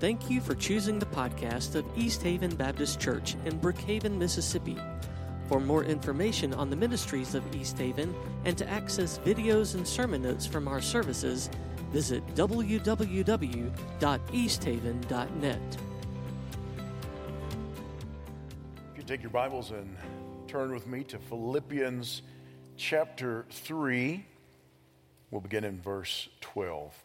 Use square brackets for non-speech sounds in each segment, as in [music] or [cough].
Thank you for choosing the podcast of East Haven Baptist Church in Brookhaven, Mississippi. For more information on the ministries of East Haven and to access videos and sermon notes from our services, visit www.easthaven.net. If you take your Bibles and turn with me to Philippians chapter 3, we'll begin in verse 12.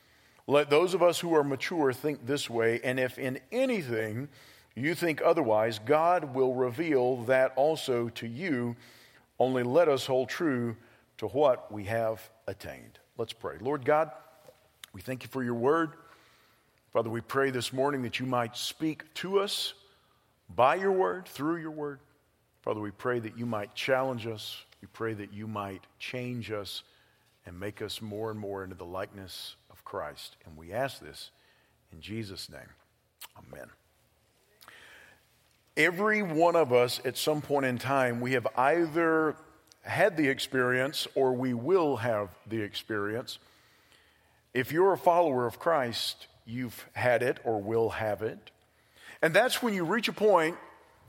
Let those of us who are mature think this way, and if in anything you think otherwise, God will reveal that also to you. Only let us hold true to what we have attained. Let's pray. Lord God, we thank you for your word. Father, we pray this morning that you might speak to us by your word, through your word. Father, we pray that you might challenge us. We pray that you might change us and make us more and more into the likeness Christ. And we ask this in Jesus' name. Amen. Every one of us at some point in time, we have either had the experience or we will have the experience. If you're a follower of Christ, you've had it or will have it. And that's when you reach a point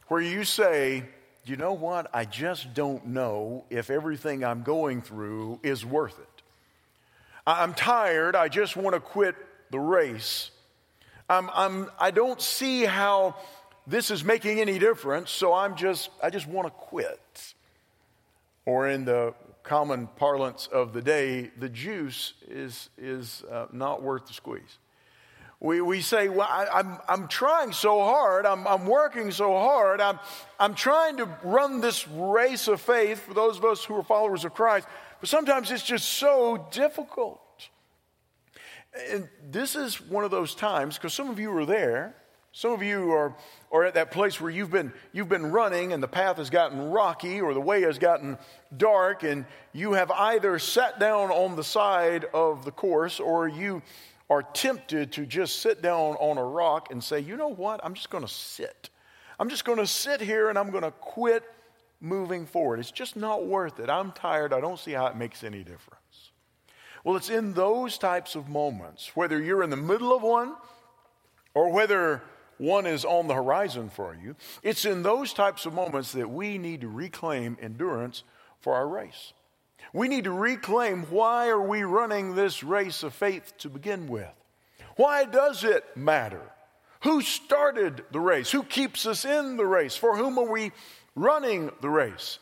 where you say, you know what? I just don't know if everything I'm going through is worth it. I'm tired. I just want to quit the race. I'm, I'm, I don't see how this is making any difference, so I'm just, I just want to quit. Or in the common parlance of the day, the juice is, is uh, not worth the squeeze. We, we say, well, I, am I'm, I'm trying so hard. I'm, I'm working so hard. I'm, I'm trying to run this race of faith for those of us who are followers of Christ. But sometimes it's just so difficult. And this is one of those times, because some of you are there. Some of you are, are at that place where you've been, you've been running and the path has gotten rocky or the way has gotten dark, and you have either sat down on the side of the course or you are tempted to just sit down on a rock and say, you know what, I'm just going to sit. I'm just going to sit here and I'm going to quit moving forward. It's just not worth it. I'm tired. I don't see how it makes any difference. Well, it's in those types of moments, whether you're in the middle of one or whether one is on the horizon for you, it's in those types of moments that we need to reclaim endurance for our race. We need to reclaim why are we running this race of faith to begin with? Why does it matter? Who started the race? Who keeps us in the race? For whom are we running the race.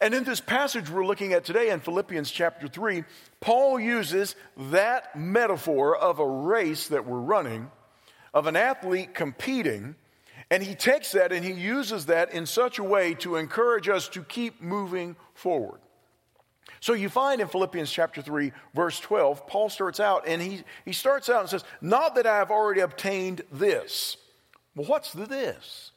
And in this passage we're looking at today in Philippians chapter 3, Paul uses that metaphor of a race that we're running, of an athlete competing, and he takes that and he uses that in such a way to encourage us to keep moving forward. So you find in Philippians chapter 3, verse 12, Paul starts out and he, he starts out and says, Not that I have already obtained this. Well, what's the this?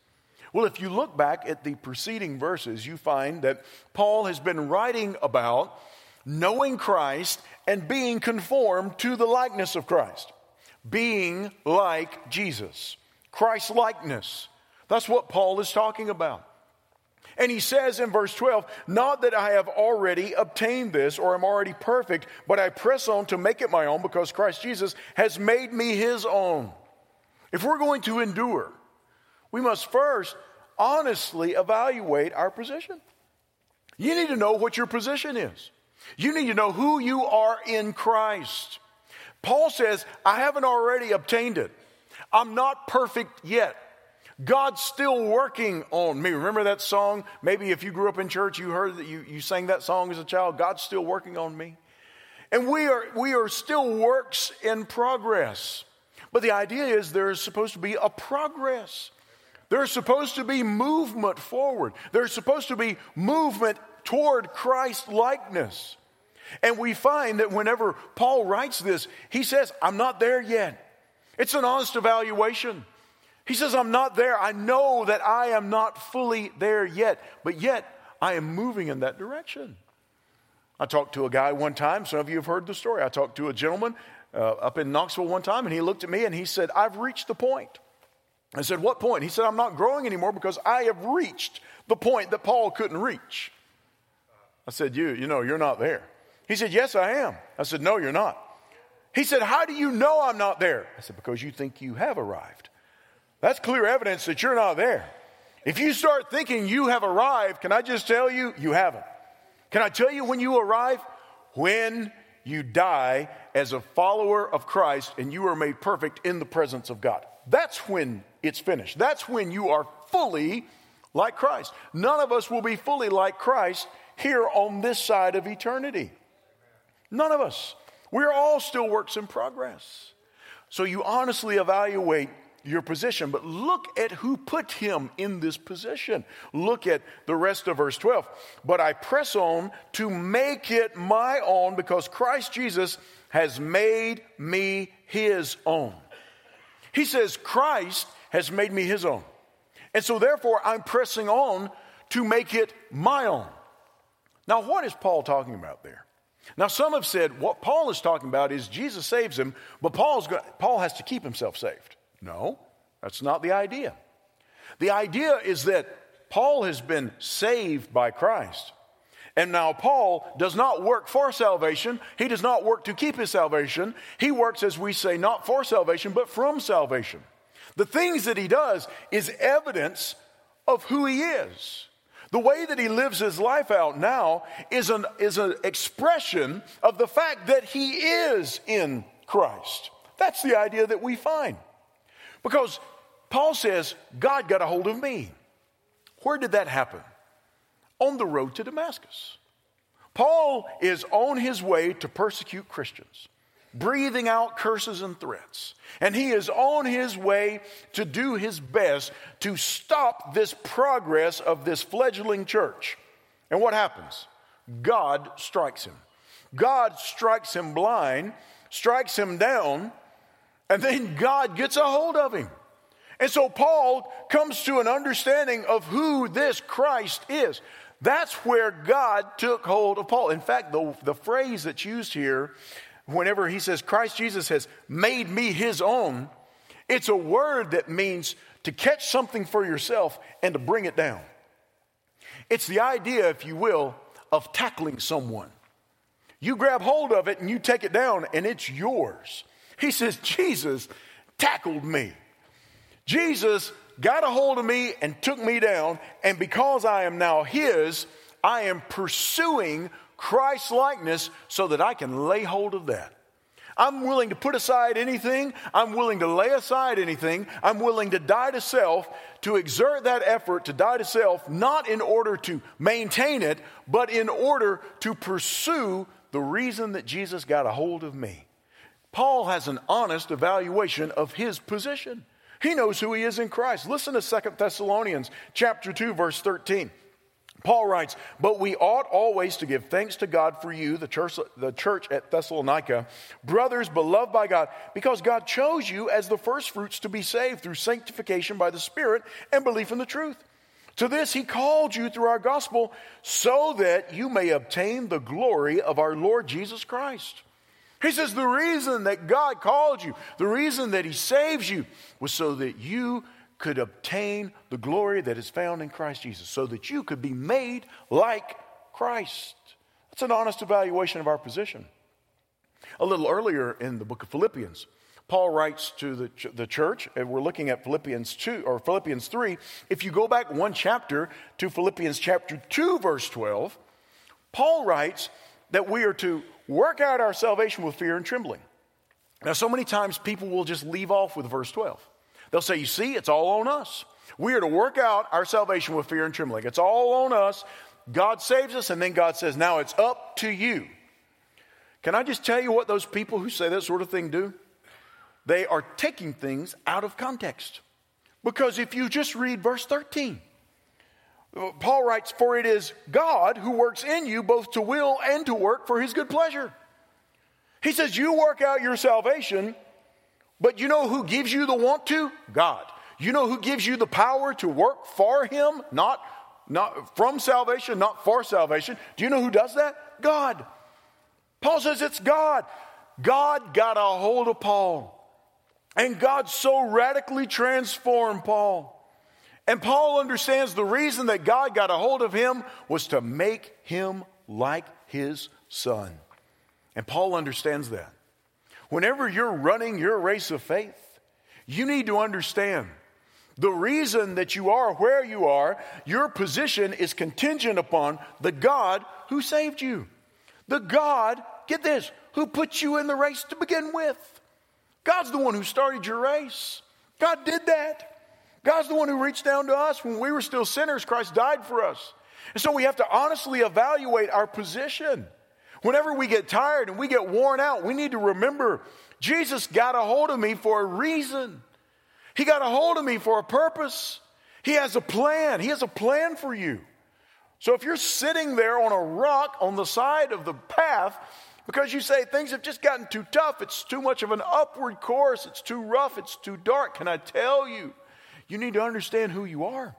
Well, if you look back at the preceding verses, you find that Paul has been writing about knowing Christ and being conformed to the likeness of Christ, being like Jesus, Christ likeness. That's what Paul is talking about. And he says in verse 12, Not that I have already obtained this or am already perfect, but I press on to make it my own because Christ Jesus has made me his own. If we're going to endure, we must first honestly evaluate our position. You need to know what your position is. You need to know who you are in Christ. Paul says, I haven't already obtained it. I'm not perfect yet. God's still working on me. Remember that song? Maybe if you grew up in church, you heard that you, you sang that song as a child. God's still working on me. And we are, we are still works in progress. But the idea is there is supposed to be a progress. There's supposed to be movement forward. There's supposed to be movement toward Christ likeness. And we find that whenever Paul writes this, he says, I'm not there yet. It's an honest evaluation. He says, I'm not there. I know that I am not fully there yet, but yet I am moving in that direction. I talked to a guy one time. Some of you have heard the story. I talked to a gentleman uh, up in Knoxville one time, and he looked at me and he said, I've reached the point. I said, What point? He said, I'm not growing anymore because I have reached the point that Paul couldn't reach. I said, You, you know, you're not there. He said, Yes, I am. I said, No, you're not. He said, How do you know I'm not there? I said, Because you think you have arrived. That's clear evidence that you're not there. If you start thinking you have arrived, can I just tell you, you haven't. Can I tell you when you arrive? When you die as a follower of Christ and you are made perfect in the presence of God. That's when it's finished. That's when you are fully like Christ. None of us will be fully like Christ here on this side of eternity. None of us. We're all still works in progress. So you honestly evaluate your position, but look at who put him in this position. Look at the rest of verse 12. But I press on to make it my own because Christ Jesus has made me his own. He says, Christ has made me his own. And so therefore, I'm pressing on to make it my own. Now, what is Paul talking about there? Now, some have said what Paul is talking about is Jesus saves him, but Paul's Paul has to keep himself saved. No, that's not the idea. The idea is that Paul has been saved by Christ. And now Paul does not work for salvation. He does not work to keep his salvation. He works, as we say, not for salvation, but from salvation. The things that he does is evidence of who he is. The way that he lives his life out now is an, is an expression of the fact that he is in Christ. That's the idea that we find. Because Paul says, God got a hold of me. Where did that happen? On the road to Damascus. Paul is on his way to persecute Christians breathing out curses and threats. And he is on his way to do his best to stop this progress of this fledgling church. And what happens? God strikes him. God strikes him blind, strikes him down, and then God gets a hold of him. And so Paul comes to an understanding of who this Christ is. That's where God took hold of Paul. In fact, the, the phrase that's used here whenever he says Christ Jesus has made me his own, it's a word that means to catch something for yourself and to bring it down. It's the idea, if you will, of tackling someone. You grab hold of it and you take it down, and it's yours. He says, Jesus tackled me. Jesus got a hold of me and took me down, and because I am now His, I am pursuing Christ likeness so that I can lay hold of that. I'm willing to put aside anything. I'm willing to lay aside anything. I'm willing to die to self, to exert that effort to die to self, not in order to maintain it, but in order to pursue the reason that Jesus got a hold of me. Paul has an honest evaluation of his position. He knows who he is in Christ. Listen to Second Thessalonians chapter 2 verse 13. Paul writes, But we ought always to give thanks to God for you, the church, the church at Thessalonica, brothers beloved by God, because God chose you as the firstfruits to be saved through sanctification by the Spirit and belief in the truth. To this he called you through our gospel so that you may obtain the glory of our Lord Jesus Christ. He says the reason that God called you, the reason that he saves you was so that you could obtain the glory that is found in Christ Jesus, so that you could be made like Christ. That's an honest evaluation of our position. A little earlier in the book of Philippians, Paul writes to the, ch- the church, and we're looking at Philippians 2 or Philippians 3. If you go back one chapter to Philippians chapter 2, verse 12, Paul writes that we are to work out our salvation with fear and trembling. Now, so many times people will just leave off with verse 12. They'll say, You see, it's all on us. We are to work out our salvation with fear and trembling. It's all on us. God saves us, and then God says, Now it's up to you. Can I just tell you what those people who say that sort of thing do? They are taking things out of context. Because if you just read verse 13, Paul writes, For it is God who works in you both to will and to work for his good pleasure. He says, You work out your salvation but you know who gives you the want to? God. You know who gives you the power to work for Him? Not, not from salvation, not for salvation. Do you know who does that? God. Paul says it's God. God got a hold of Paul. And God so radically transformed Paul. And Paul understands the reason that God got a hold of him was to make him like his son. And Paul understands that. Whenever you're running your race of faith, you need to understand the reason that you are where you are, your position is contingent upon the God who saved you. The God, get this, who put you in the race to begin with. God's the one who started your race. God did that. God's the one who reached down to us when we were still sinners. Christ died for us. And so we have to honestly evaluate our position. Whenever we get tired and we get worn out, we need to remember Jesus got a hold of me for a reason. He got a hold of me for a purpose. He has a plan. He has a plan for you. So if you're sitting there on a rock on the side of the path because you say things have just gotten too tough, it's too much of an upward course, it's too rough, it's too dark, can I tell you? You need to understand who you are.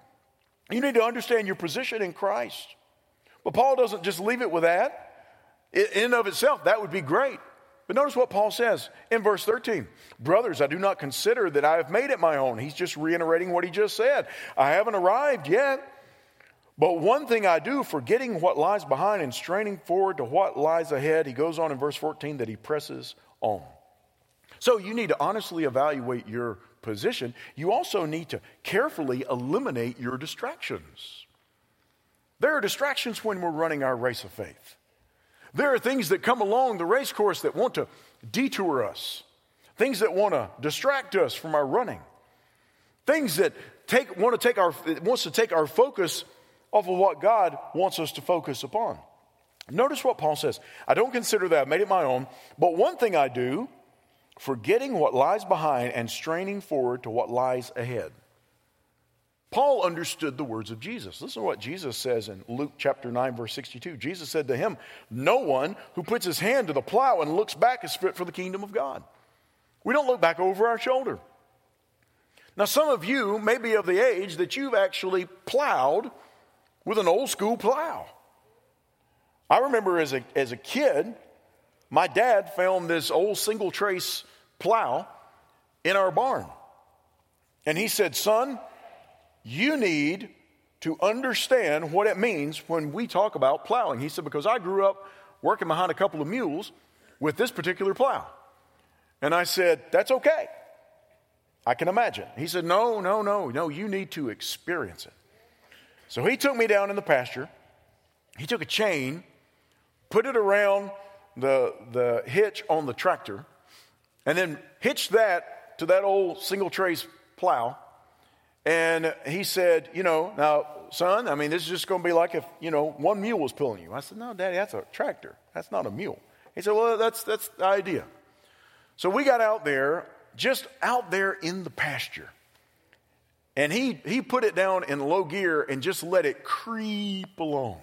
You need to understand your position in Christ. But Paul doesn't just leave it with that. In and of itself, that would be great. But notice what Paul says in verse 13 Brothers, I do not consider that I have made it my own. He's just reiterating what he just said. I haven't arrived yet. But one thing I do, forgetting what lies behind and straining forward to what lies ahead, he goes on in verse 14 that he presses on. So you need to honestly evaluate your position, you also need to carefully eliminate your distractions. There are distractions when we're running our race of faith. There are things that come along the race course that want to detour us, things that want to distract us from our running, things that take, want to take our, wants to take our focus off of what God wants us to focus upon. Notice what Paul says. I don't consider that I've made it my own, but one thing I do, forgetting what lies behind and straining forward to what lies ahead. Paul understood the words of Jesus. Listen to what Jesus says in Luke chapter 9, verse 62. Jesus said to him, No one who puts his hand to the plow and looks back is fit for the kingdom of God. We don't look back over our shoulder. Now, some of you may be of the age that you've actually plowed with an old school plow. I remember as a, as a kid, my dad found this old single trace plow in our barn. And he said, Son, you need to understand what it means when we talk about plowing. He said, Because I grew up working behind a couple of mules with this particular plow. And I said, That's okay. I can imagine. He said, No, no, no, no, you need to experience it. So he took me down in the pasture. He took a chain, put it around the, the hitch on the tractor, and then hitched that to that old single trace plow. And he said, You know, now, son, I mean, this is just going to be like if, you know, one mule was pulling you. I said, No, Daddy, that's a tractor. That's not a mule. He said, Well, that's, that's the idea. So we got out there, just out there in the pasture. And he, he put it down in low gear and just let it creep along.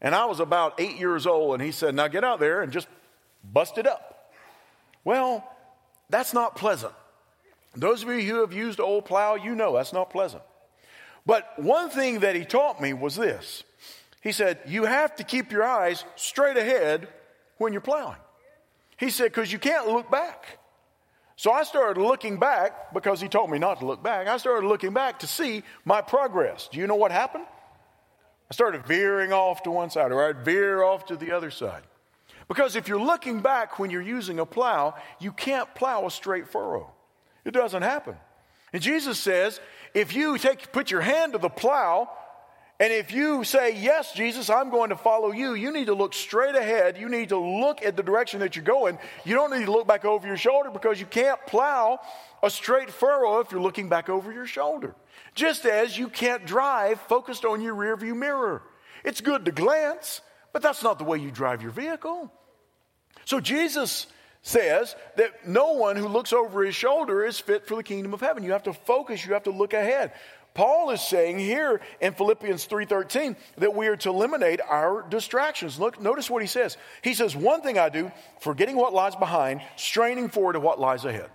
And I was about eight years old, and he said, Now get out there and just bust it up. Well, that's not pleasant. Those of you who have used old plow, you know that's not pleasant. But one thing that he taught me was this He said, You have to keep your eyes straight ahead when you're plowing. He said, Because you can't look back. So I started looking back because he told me not to look back. I started looking back to see my progress. Do you know what happened? I started veering off to one side, or I'd veer off to the other side. Because if you're looking back when you're using a plow, you can't plow a straight furrow. It doesn't happen. And Jesus says, if you take, put your hand to the plow and if you say, Yes, Jesus, I'm going to follow you, you need to look straight ahead. You need to look at the direction that you're going. You don't need to look back over your shoulder because you can't plow a straight furrow if you're looking back over your shoulder. Just as you can't drive focused on your rearview mirror. It's good to glance, but that's not the way you drive your vehicle. So Jesus says that no one who looks over his shoulder is fit for the kingdom of heaven. You have to focus, you have to look ahead. Paul is saying here in Philippians 3:13 that we are to eliminate our distractions. Look, notice what he says. He says, "One thing I do, forgetting what lies behind, straining forward to what lies ahead."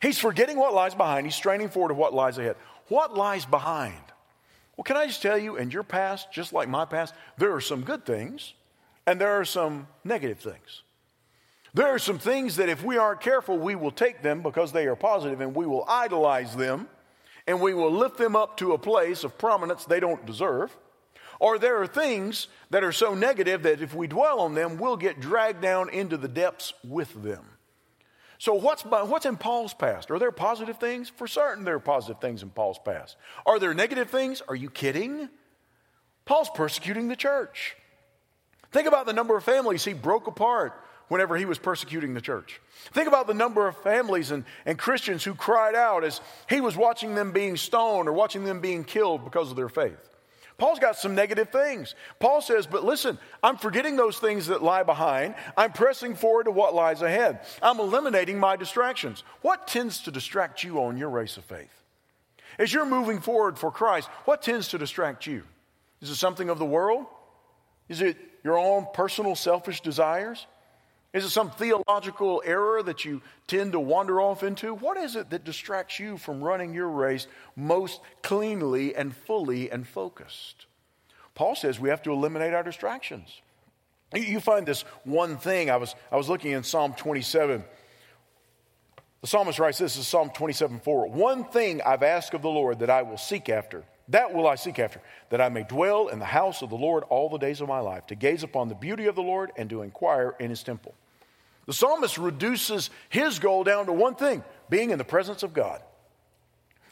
He's forgetting what lies behind, he's straining forward to what lies ahead. What lies behind? Well, can I just tell you, in your past, just like my past, there are some good things and there are some negative things. There are some things that if we aren't careful, we will take them because they are positive and we will idolize them and we will lift them up to a place of prominence they don't deserve. Or there are things that are so negative that if we dwell on them, we'll get dragged down into the depths with them. So, what's, what's in Paul's past? Are there positive things? For certain, there are positive things in Paul's past. Are there negative things? Are you kidding? Paul's persecuting the church. Think about the number of families he broke apart whenever he was persecuting the church. Think about the number of families and, and Christians who cried out as he was watching them being stoned or watching them being killed because of their faith. Paul's got some negative things. Paul says, but listen, I'm forgetting those things that lie behind. I'm pressing forward to what lies ahead. I'm eliminating my distractions. What tends to distract you on your race of faith? As you're moving forward for Christ, what tends to distract you? Is it something of the world? Is it your own personal selfish desires? Is it some theological error that you tend to wander off into? What is it that distracts you from running your race most cleanly and fully and focused? Paul says we have to eliminate our distractions. You find this one thing. I was, I was looking in Psalm 27. The psalmist writes this is Psalm 27 4. One thing I've asked of the Lord that I will seek after, that will I seek after, that I may dwell in the house of the Lord all the days of my life, to gaze upon the beauty of the Lord and to inquire in his temple. The psalmist reduces his goal down to one thing being in the presence of God.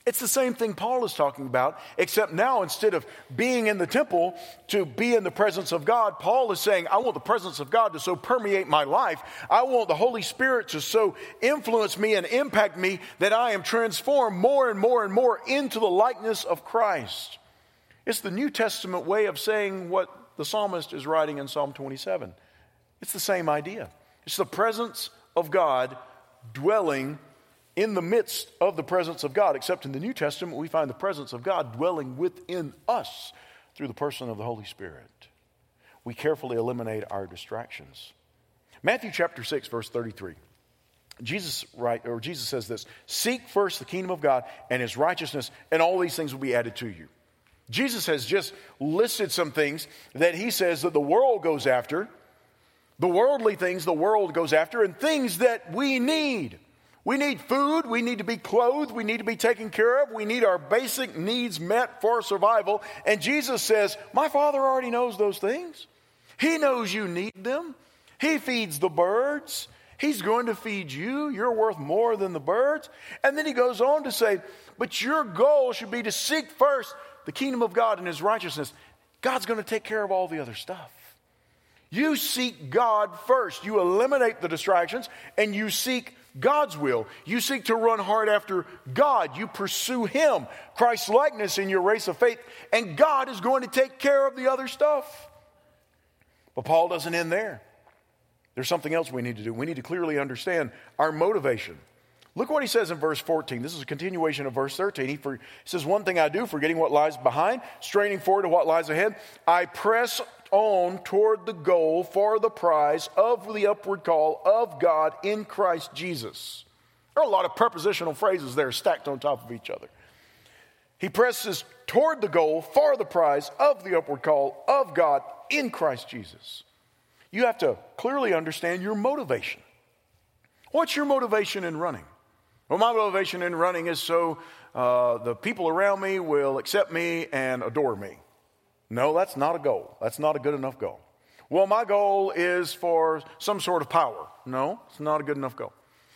It's the same thing Paul is talking about, except now instead of being in the temple to be in the presence of God, Paul is saying, I want the presence of God to so permeate my life. I want the Holy Spirit to so influence me and impact me that I am transformed more and more and more into the likeness of Christ. It's the New Testament way of saying what the psalmist is writing in Psalm 27. It's the same idea. It's the presence of God dwelling in the midst of the presence of God, except in the New Testament, we find the presence of God dwelling within us through the person of the Holy Spirit. We carefully eliminate our distractions. Matthew chapter 6, verse 33. Jesus right or Jesus says this seek first the kingdom of God and his righteousness, and all these things will be added to you. Jesus has just listed some things that he says that the world goes after the worldly things the world goes after and things that we need. We need food, we need to be clothed, we need to be taken care of, we need our basic needs met for survival. And Jesus says, My Father already knows those things. He knows you need them. He feeds the birds. He's going to feed you. You're worth more than the birds. And then he goes on to say, But your goal should be to seek first the kingdom of God and his righteousness. God's going to take care of all the other stuff. You seek God first. You eliminate the distractions and you seek God's will. You seek to run hard after God. You pursue Him, Christ's likeness in your race of faith, and God is going to take care of the other stuff. But Paul doesn't end there. There's something else we need to do. We need to clearly understand our motivation. Look what he says in verse 14. This is a continuation of verse 13. He, for, he says, One thing I do, forgetting what lies behind, straining forward to what lies ahead, I press on toward the goal for the prize of the upward call of God in Christ Jesus. There are a lot of prepositional phrases there stacked on top of each other. He presses toward the goal for the prize of the upward call of God in Christ Jesus. You have to clearly understand your motivation. What's your motivation in running? Well, my motivation in running is so uh, the people around me will accept me and adore me. No, that's not a goal. That's not a good enough goal. Well, my goal is for some sort of power. No, it's not a good enough goal.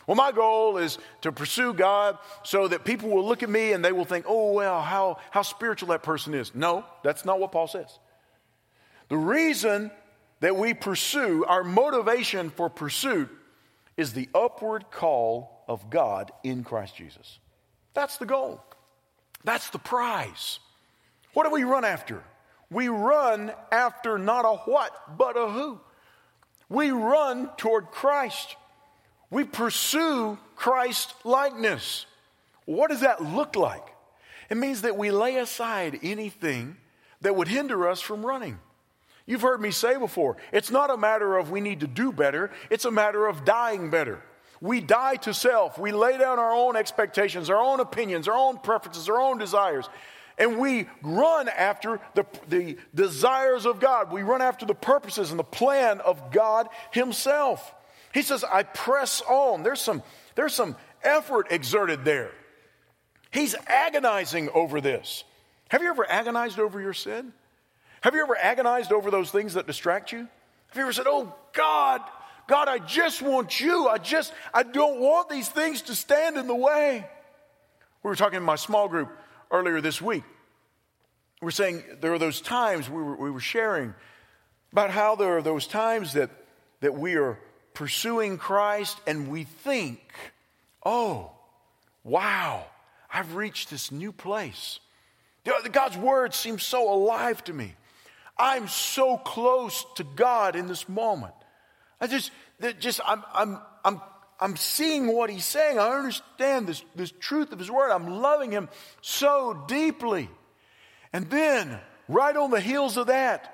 Well, my goal is to pursue God so that people will look at me and they will think, oh, well, how, how spiritual that person is. No, that's not what Paul says. The reason that we pursue, our motivation for pursuit, is the upward call of God in Christ Jesus. That's the goal. That's the prize. What do we run after? We run after not a what, but a who. We run toward Christ. We pursue Christ likeness. What does that look like? It means that we lay aside anything that would hinder us from running. You've heard me say before, it's not a matter of we need to do better, it's a matter of dying better. We die to self. We lay down our own expectations, our own opinions, our own preferences, our own desires. And we run after the, the desires of God. We run after the purposes and the plan of God Himself. He says, I press on. There's some, there's some effort exerted there. He's agonizing over this. Have you ever agonized over your sin? Have you ever agonized over those things that distract you? Have you ever said, Oh God, God, I just want you. I just, I don't want these things to stand in the way. We were talking in my small group earlier this week. We're saying there are those times we were, we were sharing about how there are those times that, that we are pursuing Christ and we think, oh, wow, I've reached this new place. God's word seems so alive to me. I'm so close to God in this moment. I just, just I'm, I'm, I'm, I'm seeing what he's saying. I understand this, this truth of his word. I'm loving him so deeply. And then, right on the heels of that,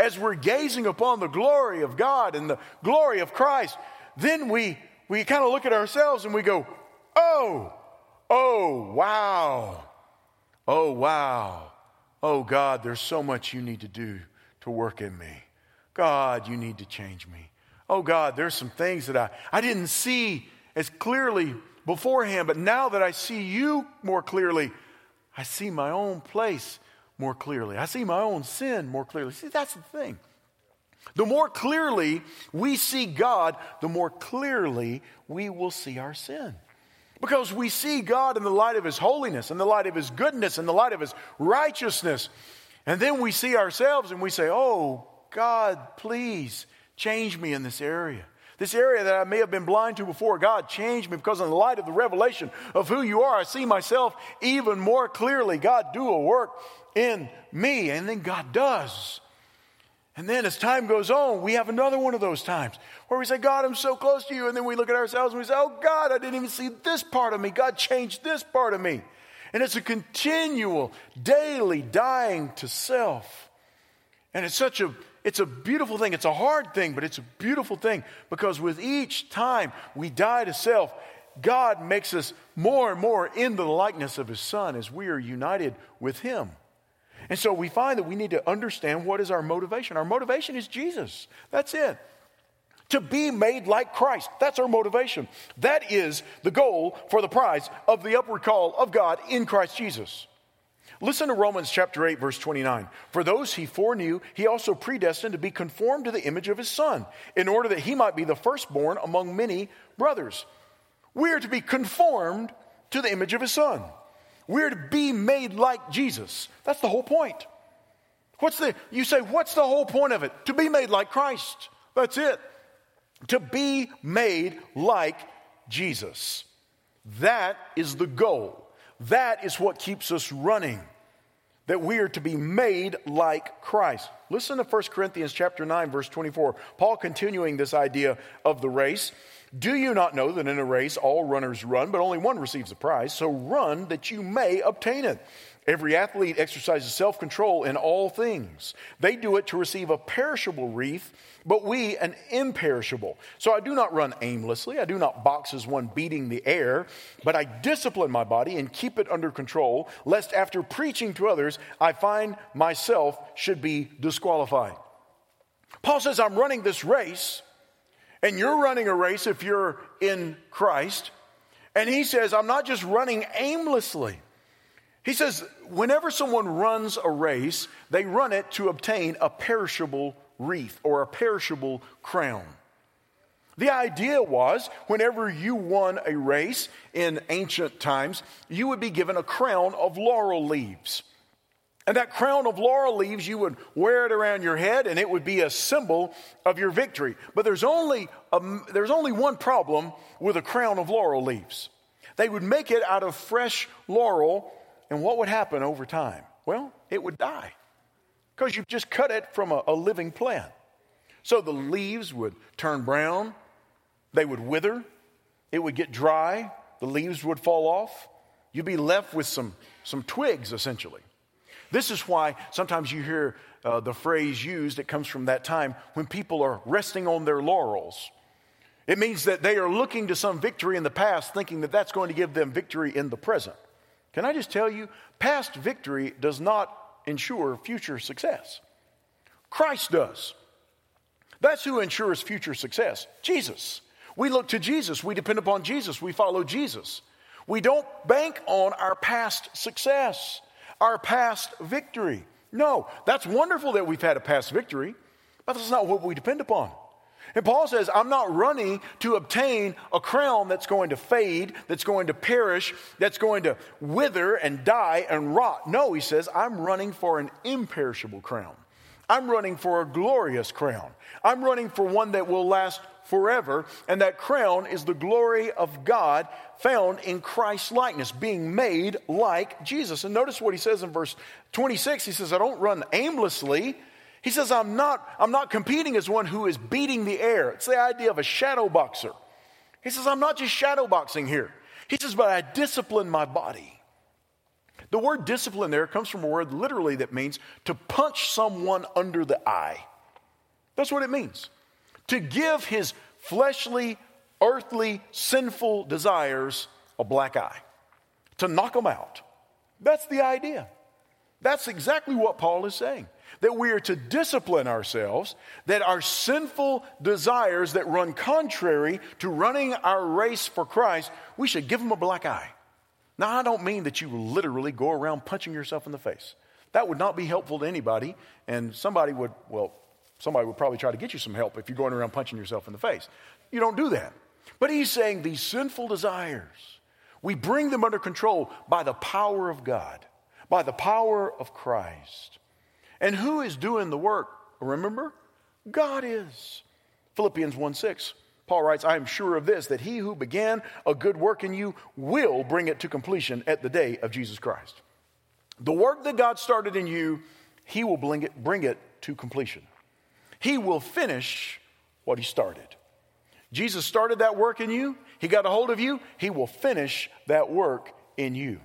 as we're gazing upon the glory of God and the glory of Christ, then we, we kind of look at ourselves and we go, oh, oh, wow. Oh, wow. Oh, God, there's so much you need to do to work in me. God, you need to change me. Oh, God, there's some things that I, I didn't see as clearly beforehand, but now that I see you more clearly, I see my own place more clearly. I see my own sin more clearly. See, that's the thing. The more clearly we see God, the more clearly we will see our sin. Because we see God in the light of His holiness, in the light of His goodness, in the light of His righteousness. And then we see ourselves and we say, Oh, God, please change me in this area. This area that I may have been blind to before, God, change me because in the light of the revelation of who you are, I see myself even more clearly. God, do a work in me. And then God does. And then as time goes on, we have another one of those times where we say, God, I'm so close to you. And then we look at ourselves and we say, Oh, God, I didn't even see this part of me. God changed this part of me. And it's a continual, daily dying to self. And it's such a it's a beautiful thing. It's a hard thing, but it's a beautiful thing because with each time we die to self, God makes us more and more in the likeness of His Son as we are united with Him. And so we find that we need to understand what is our motivation. Our motivation is Jesus. That's it. To be made like Christ. That's our motivation. That is the goal for the prize of the upward call of God in Christ Jesus. Listen to Romans chapter 8, verse 29. For those he foreknew, he also predestined to be conformed to the image of his Son, in order that he might be the firstborn among many brothers. We are to be conformed to the image of his Son. We're to be made like Jesus. That's the whole point. What's the, you say, what's the whole point of it? To be made like Christ. That's it. To be made like Jesus. That is the goal. That is what keeps us running. That we are to be made like Christ. Listen to 1 Corinthians chapter 9 verse 24. Paul continuing this idea of the race. Do you not know that in a race all runners run, but only one receives a prize? So run that you may obtain it. Every athlete exercises self control in all things. They do it to receive a perishable wreath, but we an imperishable. So I do not run aimlessly. I do not box as one beating the air, but I discipline my body and keep it under control, lest after preaching to others, I find myself should be disqualified. Paul says, I'm running this race and you're running a race if you're in Christ. And he says, I'm not just running aimlessly. He says, whenever someone runs a race, they run it to obtain a perishable wreath or a perishable crown. The idea was whenever you won a race in ancient times, you would be given a crown of laurel leaves. And that crown of laurel leaves, you would wear it around your head and it would be a symbol of your victory. But there's only, a, there's only one problem with a crown of laurel leaves. They would make it out of fresh laurel, and what would happen over time? Well, it would die because you've just cut it from a, a living plant. So the leaves would turn brown, they would wither, it would get dry, the leaves would fall off. You'd be left with some, some twigs, essentially. This is why sometimes you hear uh, the phrase used that comes from that time when people are resting on their laurels. It means that they are looking to some victory in the past, thinking that that's going to give them victory in the present. Can I just tell you, past victory does not ensure future success. Christ does. That's who ensures future success Jesus. We look to Jesus, we depend upon Jesus, we follow Jesus. We don't bank on our past success, our past victory. No, that's wonderful that we've had a past victory, but that's not what we depend upon. And Paul says, I'm not running to obtain a crown that's going to fade, that's going to perish, that's going to wither and die and rot. No, he says, I'm running for an imperishable crown. I'm running for a glorious crown. I'm running for one that will last forever. And that crown is the glory of God found in Christ's likeness, being made like Jesus. And notice what he says in verse 26. He says, I don't run aimlessly. He says, I'm not, I'm not competing as one who is beating the air. It's the idea of a shadow boxer. He says, I'm not just shadow boxing here. He says, but I discipline my body. The word discipline there comes from a word literally that means to punch someone under the eye. That's what it means. To give his fleshly, earthly, sinful desires a black eye, to knock them out. That's the idea. That's exactly what Paul is saying that we are to discipline ourselves, that our sinful desires that run contrary to running our race for Christ, we should give them a black eye. Now, I don't mean that you literally go around punching yourself in the face. That would not be helpful to anybody, and somebody would, well, somebody would probably try to get you some help if you're going around punching yourself in the face. You don't do that. But he's saying these sinful desires, we bring them under control by the power of God, by the power of Christ. And who is doing the work? Remember? God is. Philippians 1 6. Paul writes, I am sure of this, that he who began a good work in you will bring it to completion at the day of Jesus Christ. The work that God started in you, he will bring it, bring it to completion. He will finish what he started. Jesus started that work in you, he got a hold of you, he will finish that work in you.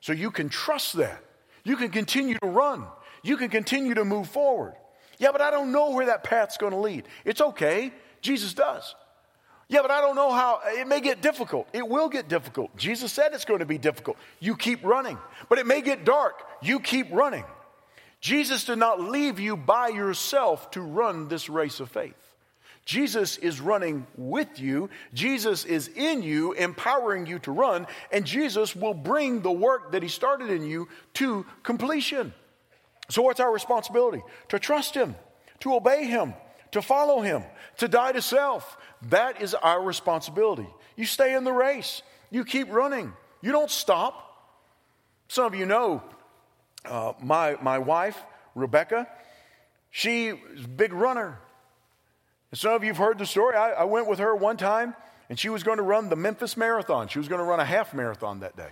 So you can trust that. You can continue to run you can continue to move forward. Yeah, but I don't know where that path's going to lead. It's okay. Jesus does. Yeah, but I don't know how. It may get difficult. It will get difficult. Jesus said it's going to be difficult. You keep running. But it may get dark. You keep running. Jesus did not leave you by yourself to run this race of faith. Jesus is running with you. Jesus is in you, empowering you to run. And Jesus will bring the work that He started in you to completion. So, what's our responsibility? To trust Him, to obey Him, to follow Him, to die to self. That is our responsibility. You stay in the race, you keep running, you don't stop. Some of you know uh, my, my wife, Rebecca, she is a big runner. Some of you have heard the story. I, I went with her one time, and she was going to run the Memphis Marathon. She was going to run a half marathon that day.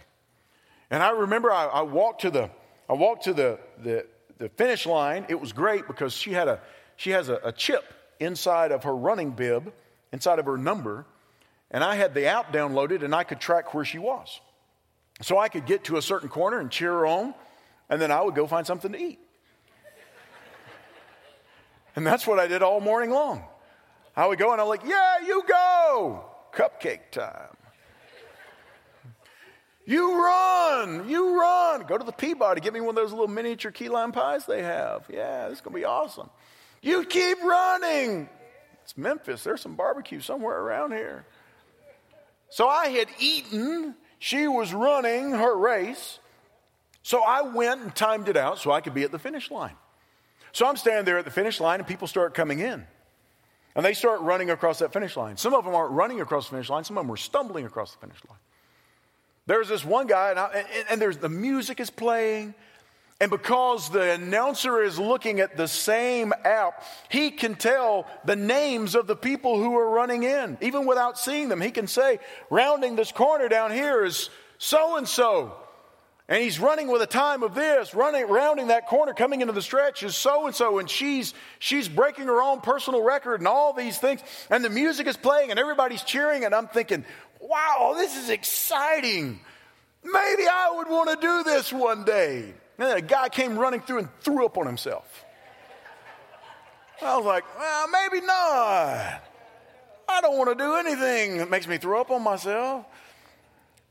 And I remember I, I walked to the I walked to the, the, the finish line, it was great because she had a she has a, a chip inside of her running bib, inside of her number, and I had the app downloaded and I could track where she was. So I could get to a certain corner and cheer her on, and then I would go find something to eat. [laughs] and that's what I did all morning long. I would go and I'm like, yeah, you go. Cupcake time. You run, you run. Go to the Peabody, get me one of those little miniature key lime pies they have. Yeah, this is going to be awesome. You keep running. It's Memphis. There's some barbecue somewhere around here. So I had eaten. She was running her race. So I went and timed it out so I could be at the finish line. So I'm standing there at the finish line, and people start coming in. And they start running across that finish line. Some of them aren't running across the finish line, some of them were stumbling across the finish line. There's this one guy, and, I, and, and there's the music is playing, and because the announcer is looking at the same app, he can tell the names of the people who are running in, even without seeing them. He can say, rounding this corner down here is so and so. And he's running with a time of this, running, rounding that corner, coming into the stretch is so and so, and she's she's breaking her own personal record and all these things. And the music is playing and everybody's cheering, and I'm thinking, wow, this is exciting. Maybe I would want to do this one day. And then a guy came running through and threw up on himself. I was like, well, maybe not. I don't want to do anything that makes me throw up on myself.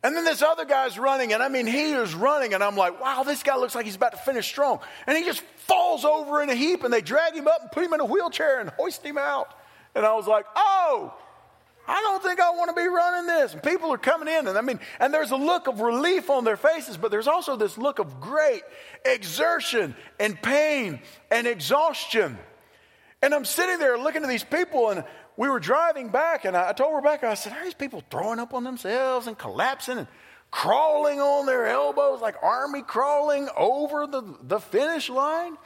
And then this other guy's running, and I mean, he is running, and I'm like, wow, this guy looks like he's about to finish strong. And he just falls over in a heap, and they drag him up and put him in a wheelchair and hoist him out. And I was like, oh, I don't think I want to be running this. And people are coming in, and I mean, and there's a look of relief on their faces, but there's also this look of great exertion and pain and exhaustion. And I'm sitting there looking at these people, and we were driving back, and I told Rebecca, I said, Are these people throwing up on themselves and collapsing and crawling on their elbows like army crawling over the, the finish line?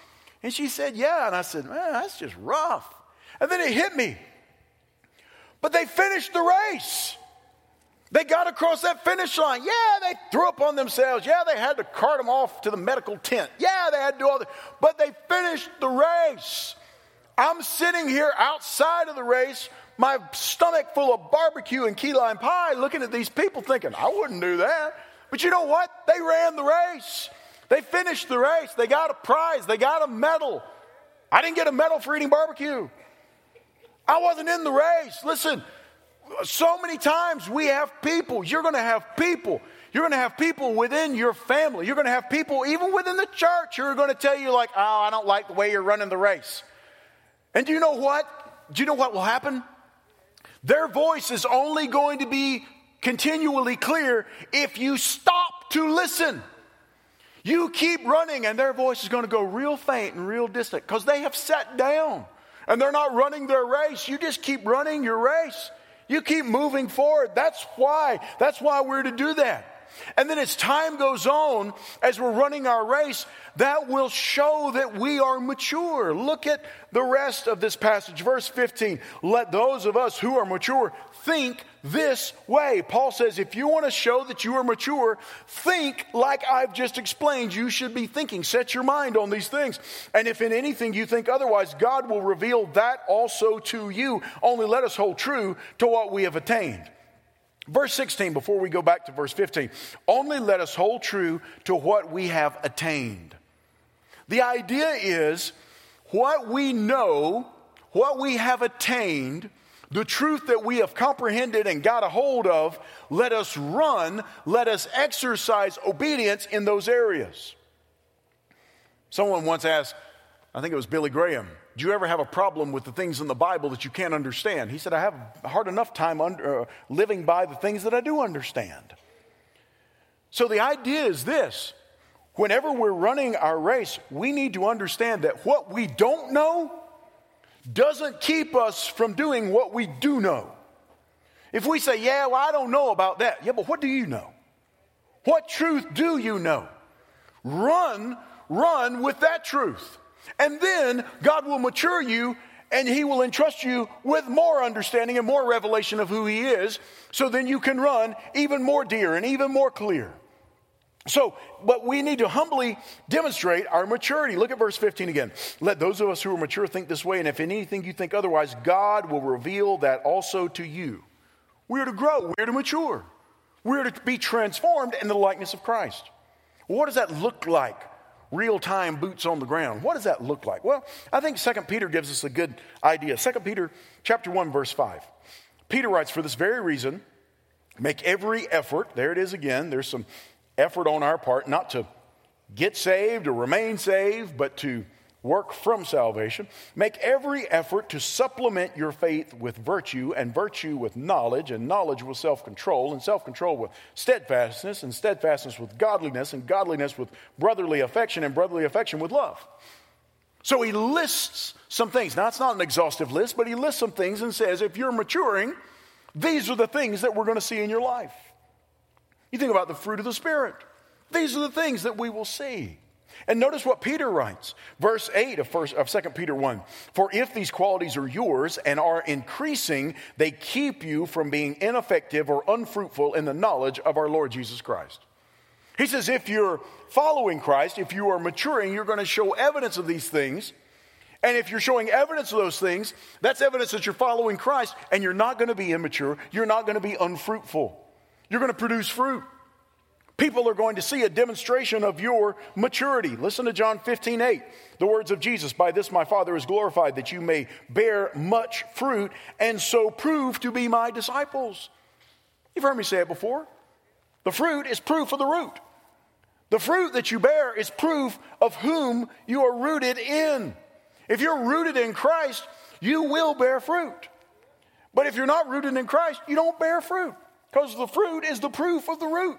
And she said, Yeah. And I said, Man, that's just rough. And then it hit me. But they finished the race. They got across that finish line. Yeah, they threw up on themselves. Yeah, they had to cart them off to the medical tent. Yeah, they had to do all that. But they finished the race. I'm sitting here outside of the race, my stomach full of barbecue and key lime pie, looking at these people thinking, I wouldn't do that. But you know what? They ran the race. They finished the race. They got a prize. They got a medal. I didn't get a medal for eating barbecue. I wasn't in the race. Listen, so many times we have people, you're going to have people, you're going to have people within your family, you're going to have people even within the church who are going to tell you, like, oh, I don't like the way you're running the race. And do you know what? Do you know what will happen? Their voice is only going to be continually clear if you stop to listen. You keep running, and their voice is going to go real faint and real distant because they have sat down and they're not running their race. You just keep running your race. You keep moving forward. That's why. That's why we're to do that. And then as time goes on, as we're running our race, that will show that we are mature. Look at the rest of this passage. Verse 15 Let those of us who are mature think this way. Paul says, if you want to show that you are mature, think like I've just explained. You should be thinking. Set your mind on these things. And if in anything you think otherwise, God will reveal that also to you. Only let us hold true to what we have attained. Verse 16, before we go back to verse 15, only let us hold true to what we have attained. The idea is what we know, what we have attained, the truth that we have comprehended and got a hold of, let us run, let us exercise obedience in those areas. Someone once asked, I think it was Billy Graham, do you ever have a problem with the things in the Bible that you can't understand? He said, I have a hard enough time under, uh, living by the things that I do understand. So the idea is this whenever we're running our race, we need to understand that what we don't know doesn't keep us from doing what we do know. If we say, Yeah, well, I don't know about that, yeah, but what do you know? What truth do you know? Run, run with that truth. And then God will mature you and He will entrust you with more understanding and more revelation of who He is, so then you can run even more dear and even more clear. So, but we need to humbly demonstrate our maturity. Look at verse 15 again. Let those of us who are mature think this way, and if in anything you think otherwise, God will reveal that also to you. We are to grow, we are to mature, we are to be transformed in the likeness of Christ. What does that look like? Real time boots on the ground. What does that look like? Well, I think 2 Peter gives us a good idea. 2 Peter chapter 1 verse 5. Peter writes for this very reason, make every effort, there it is again, there's some effort on our part not to get saved or remain saved, but to work from salvation. Make every effort to supplement your faith with virtue, and virtue with knowledge, and knowledge with self control, and self control with steadfastness, and steadfastness with godliness, and godliness with brotherly affection, and brotherly affection with love. So he lists some things. Now, it's not an exhaustive list, but he lists some things and says, if you're maturing, these are the things that we're going to see in your life. You think about the fruit of the Spirit, these are the things that we will see. And notice what Peter writes, verse 8 of, first, of 2 Peter 1. For if these qualities are yours and are increasing, they keep you from being ineffective or unfruitful in the knowledge of our Lord Jesus Christ. He says, if you're following Christ, if you are maturing, you're going to show evidence of these things. And if you're showing evidence of those things, that's evidence that you're following Christ, and you're not going to be immature. You're not going to be unfruitful. You're going to produce fruit. People are going to see a demonstration of your maturity. Listen to John 15, 8. The words of Jesus By this my Father is glorified, that you may bear much fruit and so prove to be my disciples. You've heard me say it before. The fruit is proof of the root. The fruit that you bear is proof of whom you are rooted in. If you're rooted in Christ, you will bear fruit. But if you're not rooted in Christ, you don't bear fruit because the fruit is the proof of the root.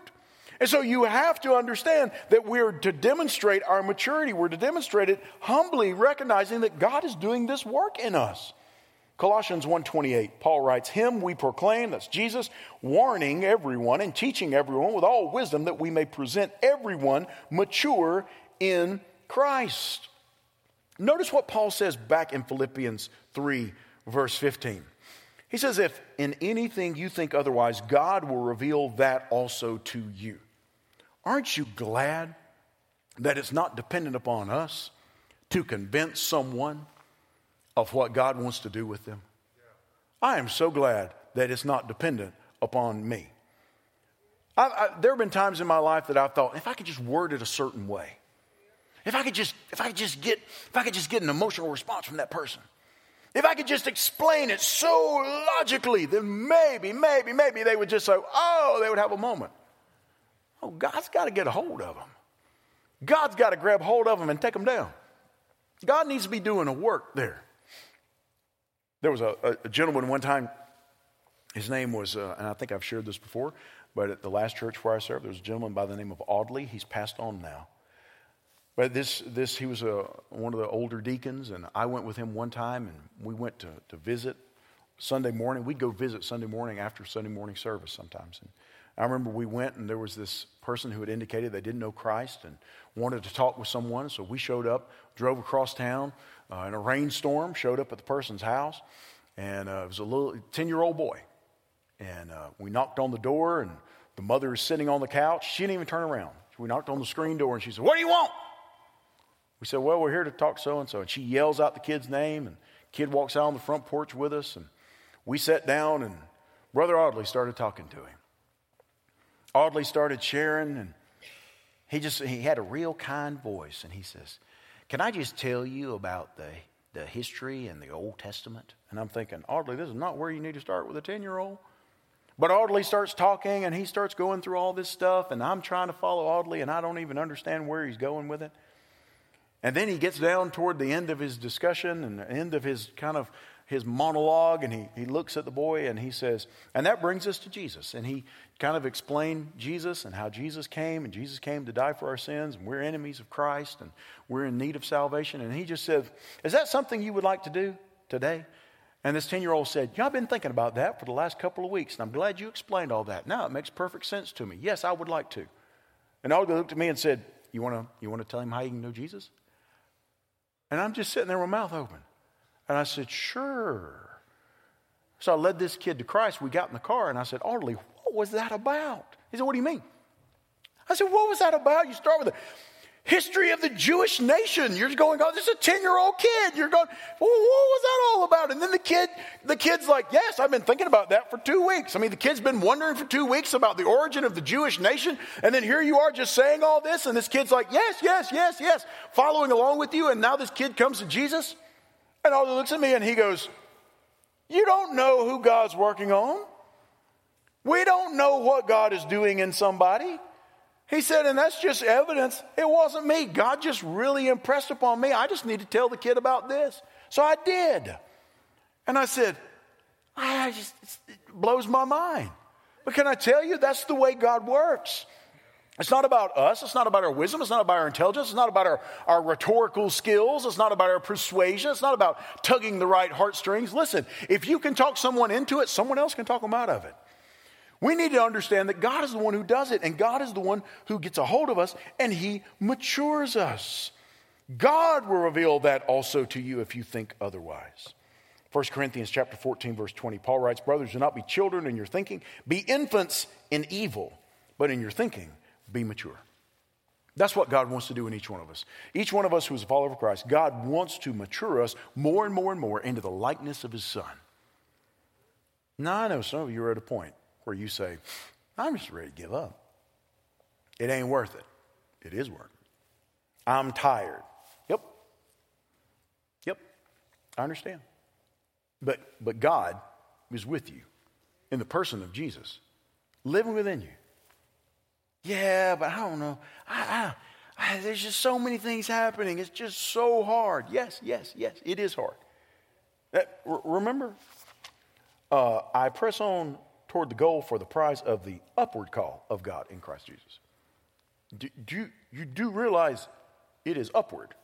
And so you have to understand that we're to demonstrate our maturity. We're to demonstrate it humbly, recognizing that God is doing this work in us. Colossians 1:28 Paul writes him we proclaim that's Jesus warning everyone and teaching everyone with all wisdom that we may present everyone mature in Christ. Notice what Paul says back in Philippians 3 verse 15. He says if in anything you think otherwise God will reveal that also to you. Aren't you glad that it's not dependent upon us to convince someone of what God wants to do with them? I am so glad that it's not dependent upon me. I, I, there have been times in my life that I've thought, if I could just word it a certain way, if I could just, if I could just get, if I could just get an emotional response from that person, if I could just explain it so logically, then maybe, maybe, maybe they would just say, oh, they would have a moment. Oh, God's got to get a hold of them. God's got to grab hold of them and take them down. God needs to be doing a work there. There was a, a gentleman one time, his name was, uh, and I think I've shared this before, but at the last church where I served, there was a gentleman by the name of Audley. He's passed on now. But this, this he was a, one of the older deacons, and I went with him one time, and we went to, to visit Sunday morning. We'd go visit Sunday morning after Sunday morning service sometimes. And I remember we went and there was this person who had indicated they didn't know Christ and wanted to talk with someone. So we showed up, drove across town uh, in a rainstorm, showed up at the person's house, and uh, it was a little 10 year old boy. And uh, we knocked on the door, and the mother is sitting on the couch. She didn't even turn around. We knocked on the screen door, and she said, What do you want? We said, Well, we're here to talk so and so. And she yells out the kid's name, and kid walks out on the front porch with us, and we sat down, and Brother Audley started talking to him. Audley started sharing, and he just he had a real kind voice, and he says, "Can I just tell you about the the history and the Old Testament?" And I'm thinking, Audley, this is not where you need to start with a ten year old. But Audley starts talking, and he starts going through all this stuff, and I'm trying to follow Audley, and I don't even understand where he's going with it. And then he gets down toward the end of his discussion and the end of his kind of his monologue and he, he looks at the boy and he says, and that brings us to Jesus. And he kind of explained Jesus and how Jesus came and Jesus came to die for our sins and we're enemies of Christ and we're in need of salvation. And he just said, Is that something you would like to do today? And this 10 year old said, Yeah, I've been thinking about that for the last couple of weeks and I'm glad you explained all that. Now it makes perfect sense to me. Yes, I would like to. And Audley looked at me and said, You want to you wanna tell him how you can know Jesus? And I'm just sitting there with my mouth open. And I said, Sure. So I led this kid to Christ. We got in the car and I said, Audley, what was that about? He said, What do you mean? I said, What was that about? You start with the history of the Jewish nation. You're going, Oh, this is a 10 year old kid. You're going, well, What was that all about? And then the kid, the kid's like, Yes, I've been thinking about that for two weeks. I mean, the kid's been wondering for two weeks about the origin of the Jewish nation. And then here you are just saying all this. And this kid's like, Yes, yes, yes, yes, following along with you. And now this kid comes to Jesus. And Audley looks at me and he goes, You don't know who God's working on. We don't know what God is doing in somebody. He said, and that's just evidence. It wasn't me. God just really impressed upon me. I just need to tell the kid about this. So I did. And I said, I just, it blows my mind. But can I tell you, that's the way God works. It's not about us. It's not about our wisdom. It's not about our intelligence. It's not about our, our rhetorical skills. It's not about our persuasion. It's not about tugging the right heartstrings. Listen, if you can talk someone into it, someone else can talk them out of it. We need to understand that God is the one who does it, and God is the one who gets a hold of us, and He matures us. God will reveal that also to you if you think otherwise. 1 Corinthians chapter 14, verse 20, Paul writes, Brothers, do not be children in your thinking, be infants in evil, but in your thinking be mature. That's what God wants to do in each one of us. Each one of us who is a follower of Christ, God wants to mature us more and more and more into the likeness of His Son. Now, I know some of you are at a point where you say, I'm just ready to give up. It ain't worth it. It is worth it. I'm tired. Yep. Yep. I understand. But, but God is with you in the person of Jesus, living within you. Yeah, but I don't know. I, I, I, there's just so many things happening. It's just so hard. Yes, yes, yes, it is hard. That, r- remember, uh, I press on toward the goal for the prize of the upward call of God in Christ Jesus. Do, do you, you do realize it is upward,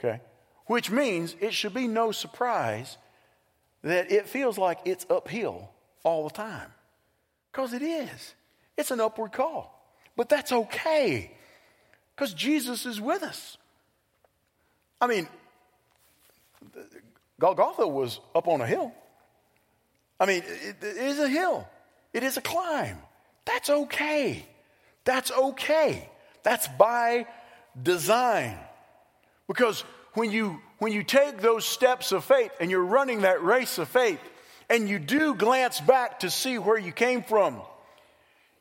okay? Which means it should be no surprise that it feels like it's uphill all the time. Because it is. It's an upward call. But that's okay because Jesus is with us. I mean, Golgotha was up on a hill. I mean, it, it is a hill, it is a climb. That's okay. That's okay. That's by design. Because when you, when you take those steps of faith and you're running that race of faith, and you do glance back to see where you came from,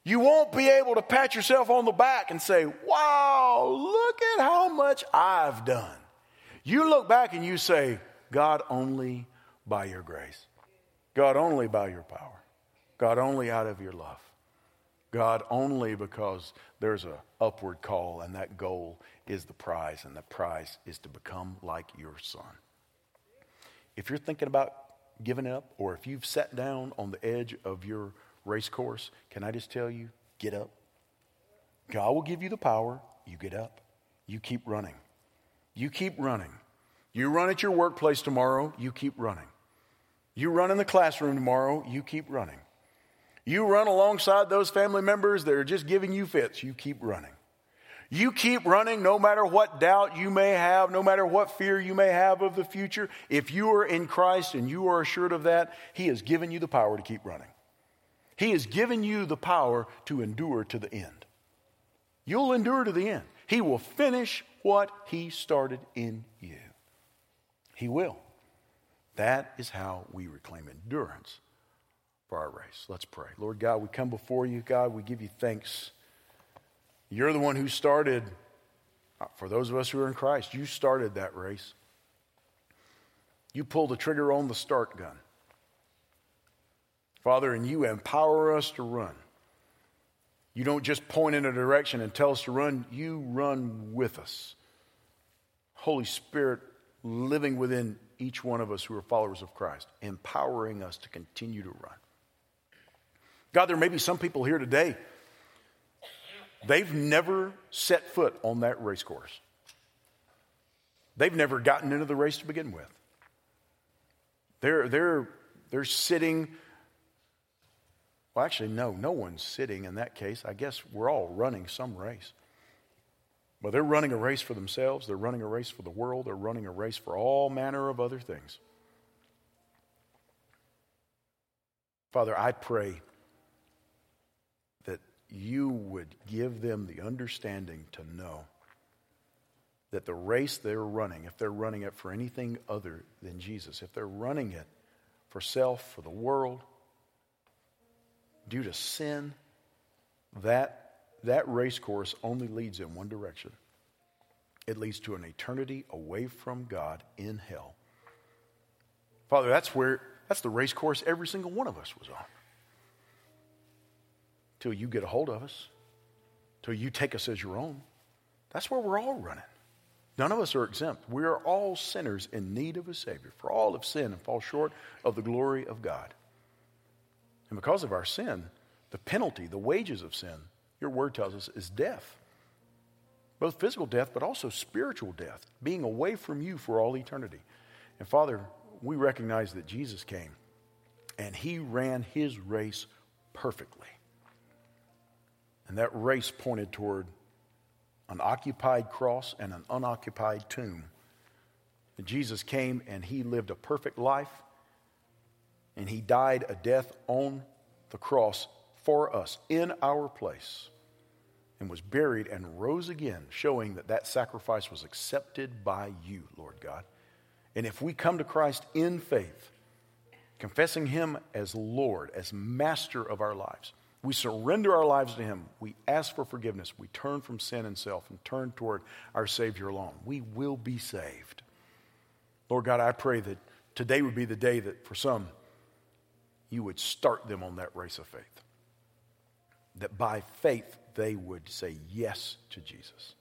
you won't be able to pat yourself on the back and say, Wow, look at how much I've done. You look back and you say, God, only by your grace. God, only by your power. God, only out of your love. God, only because there's a upward call and that goal is the prize, and the prize is to become like your son. If you're thinking about giving up, or if you've sat down on the edge of your race course, can I just tell you, get up. God will give you the power. You get up. You keep running. You keep running. You run at your workplace tomorrow, you keep running. You run in the classroom tomorrow, you keep running. You run alongside those family members that are just giving you fits, you keep running. You keep running no matter what doubt you may have, no matter what fear you may have of the future. If you are in Christ and you are assured of that, He has given you the power to keep running. He has given you the power to endure to the end. You'll endure to the end. He will finish what He started in you. He will. That is how we reclaim endurance for our race. Let's pray. Lord God, we come before you. God, we give you thanks. You're the one who started, uh, for those of us who are in Christ, you started that race. You pulled the trigger on the start gun. Father, and you empower us to run. You don't just point in a direction and tell us to run, you run with us. Holy Spirit living within each one of us who are followers of Christ, empowering us to continue to run. God, there may be some people here today, they've never set foot on that race course. They've never gotten into the race to begin with. They're, they're, they're sitting well, actually, no, no one's sitting in that case. I guess we're all running some race. But they're running a race for themselves, they're running a race for the world, they're running a race for all manner of other things. Father, I pray that you would give them the understanding to know that the race they're running, if they're running it for anything other than Jesus, if they're running it for self, for the world, due to sin, that, that race course only leads in one direction. It leads to an eternity away from God in hell. Father, that's where, that's the race course every single one of us was on. Till you get a hold of us, till you take us as your own. That's where we're all running. None of us are exempt. We are all sinners in need of a Savior. For all have sinned and fall short of the glory of God. And because of our sin, the penalty, the wages of sin, your word tells us, is death. Both physical death, but also spiritual death, being away from you for all eternity. And Father, we recognize that Jesus came and he ran his race perfectly. And that race pointed toward an occupied cross and an unoccupied tomb. And Jesus came and he lived a perfect life and he died a death on the cross for us in our place and was buried and rose again, showing that that sacrifice was accepted by you, Lord God. And if we come to Christ in faith, confessing him as Lord, as master of our lives, We surrender our lives to Him. We ask for forgiveness. We turn from sin and self and turn toward our Savior alone. We will be saved. Lord God, I pray that today would be the day that for some, you would start them on that race of faith. That by faith, they would say yes to Jesus.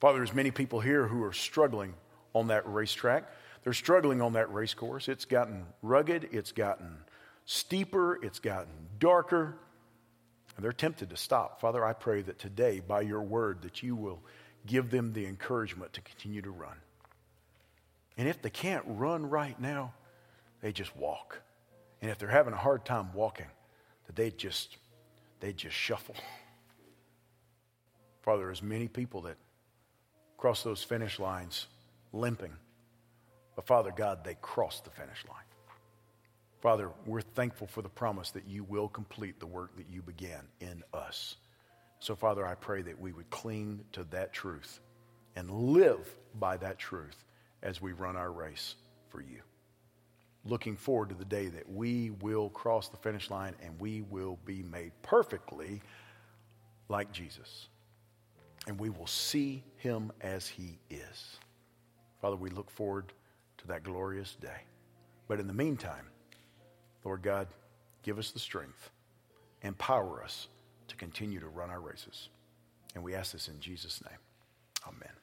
Father, there's many people here who are struggling on that racetrack. They're struggling on that race course. It's gotten rugged, it's gotten steeper, it's gotten darker, and they're tempted to stop. Father, I pray that today, by your word, that you will give them the encouragement to continue to run. And if they can't run right now, they just walk. And if they're having a hard time walking, that they just they just shuffle. Father, there's many people that cross those finish lines limping. But Father God, they cross the finish line. Father, we're thankful for the promise that you will complete the work that you began in us. So, Father, I pray that we would cling to that truth and live by that truth as we run our race for you. Looking forward to the day that we will cross the finish line and we will be made perfectly like Jesus. And we will see him as he is. Father, we look forward to that glorious day. But in the meantime, Lord God, give us the strength, empower us to continue to run our races. And we ask this in Jesus' name. Amen.